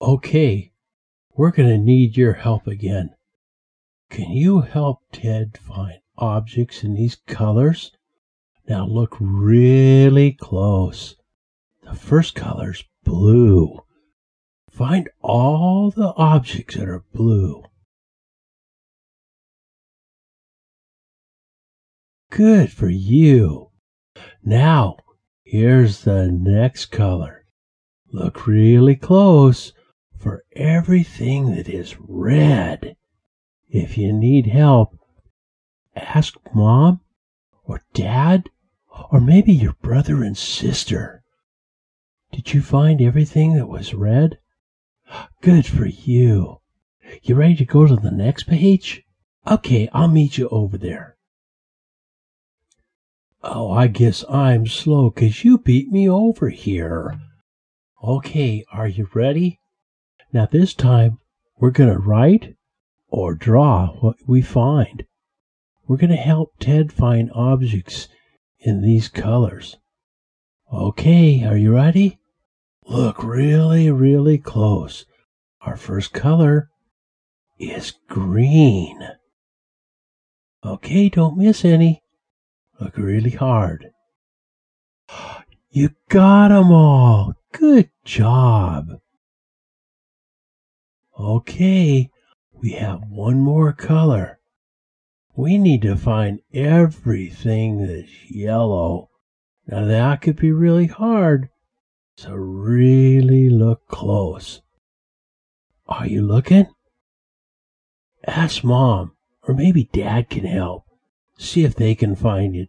Okay, we're going to need your help again. Can you help Ted find objects in these colors? Now look really close. The first color's blue. Find all the objects that are blue. Good for you. Now, here's the next color. Look really close everything that is red. If you need help, ask mom or dad or maybe your brother and sister. Did you find everything that was red? Good for you. You ready to go to the next page? Okay, I'll meet you over there. Oh, I guess I'm slow 'cause you beat me over here. Okay, are you ready? Now this time we're going to write or draw what we find. We're going to help Ted find objects in these colors. Okay, are you ready? Look really, really close. Our first color is green. Okay, don't miss any. Look really hard. You got 'em all. Good job. Okay, we have one more color. We need to find everything that's yellow. Now that could be really hard, so really look close. Are you looking? Ask mom, or maybe dad can help. See if they can find it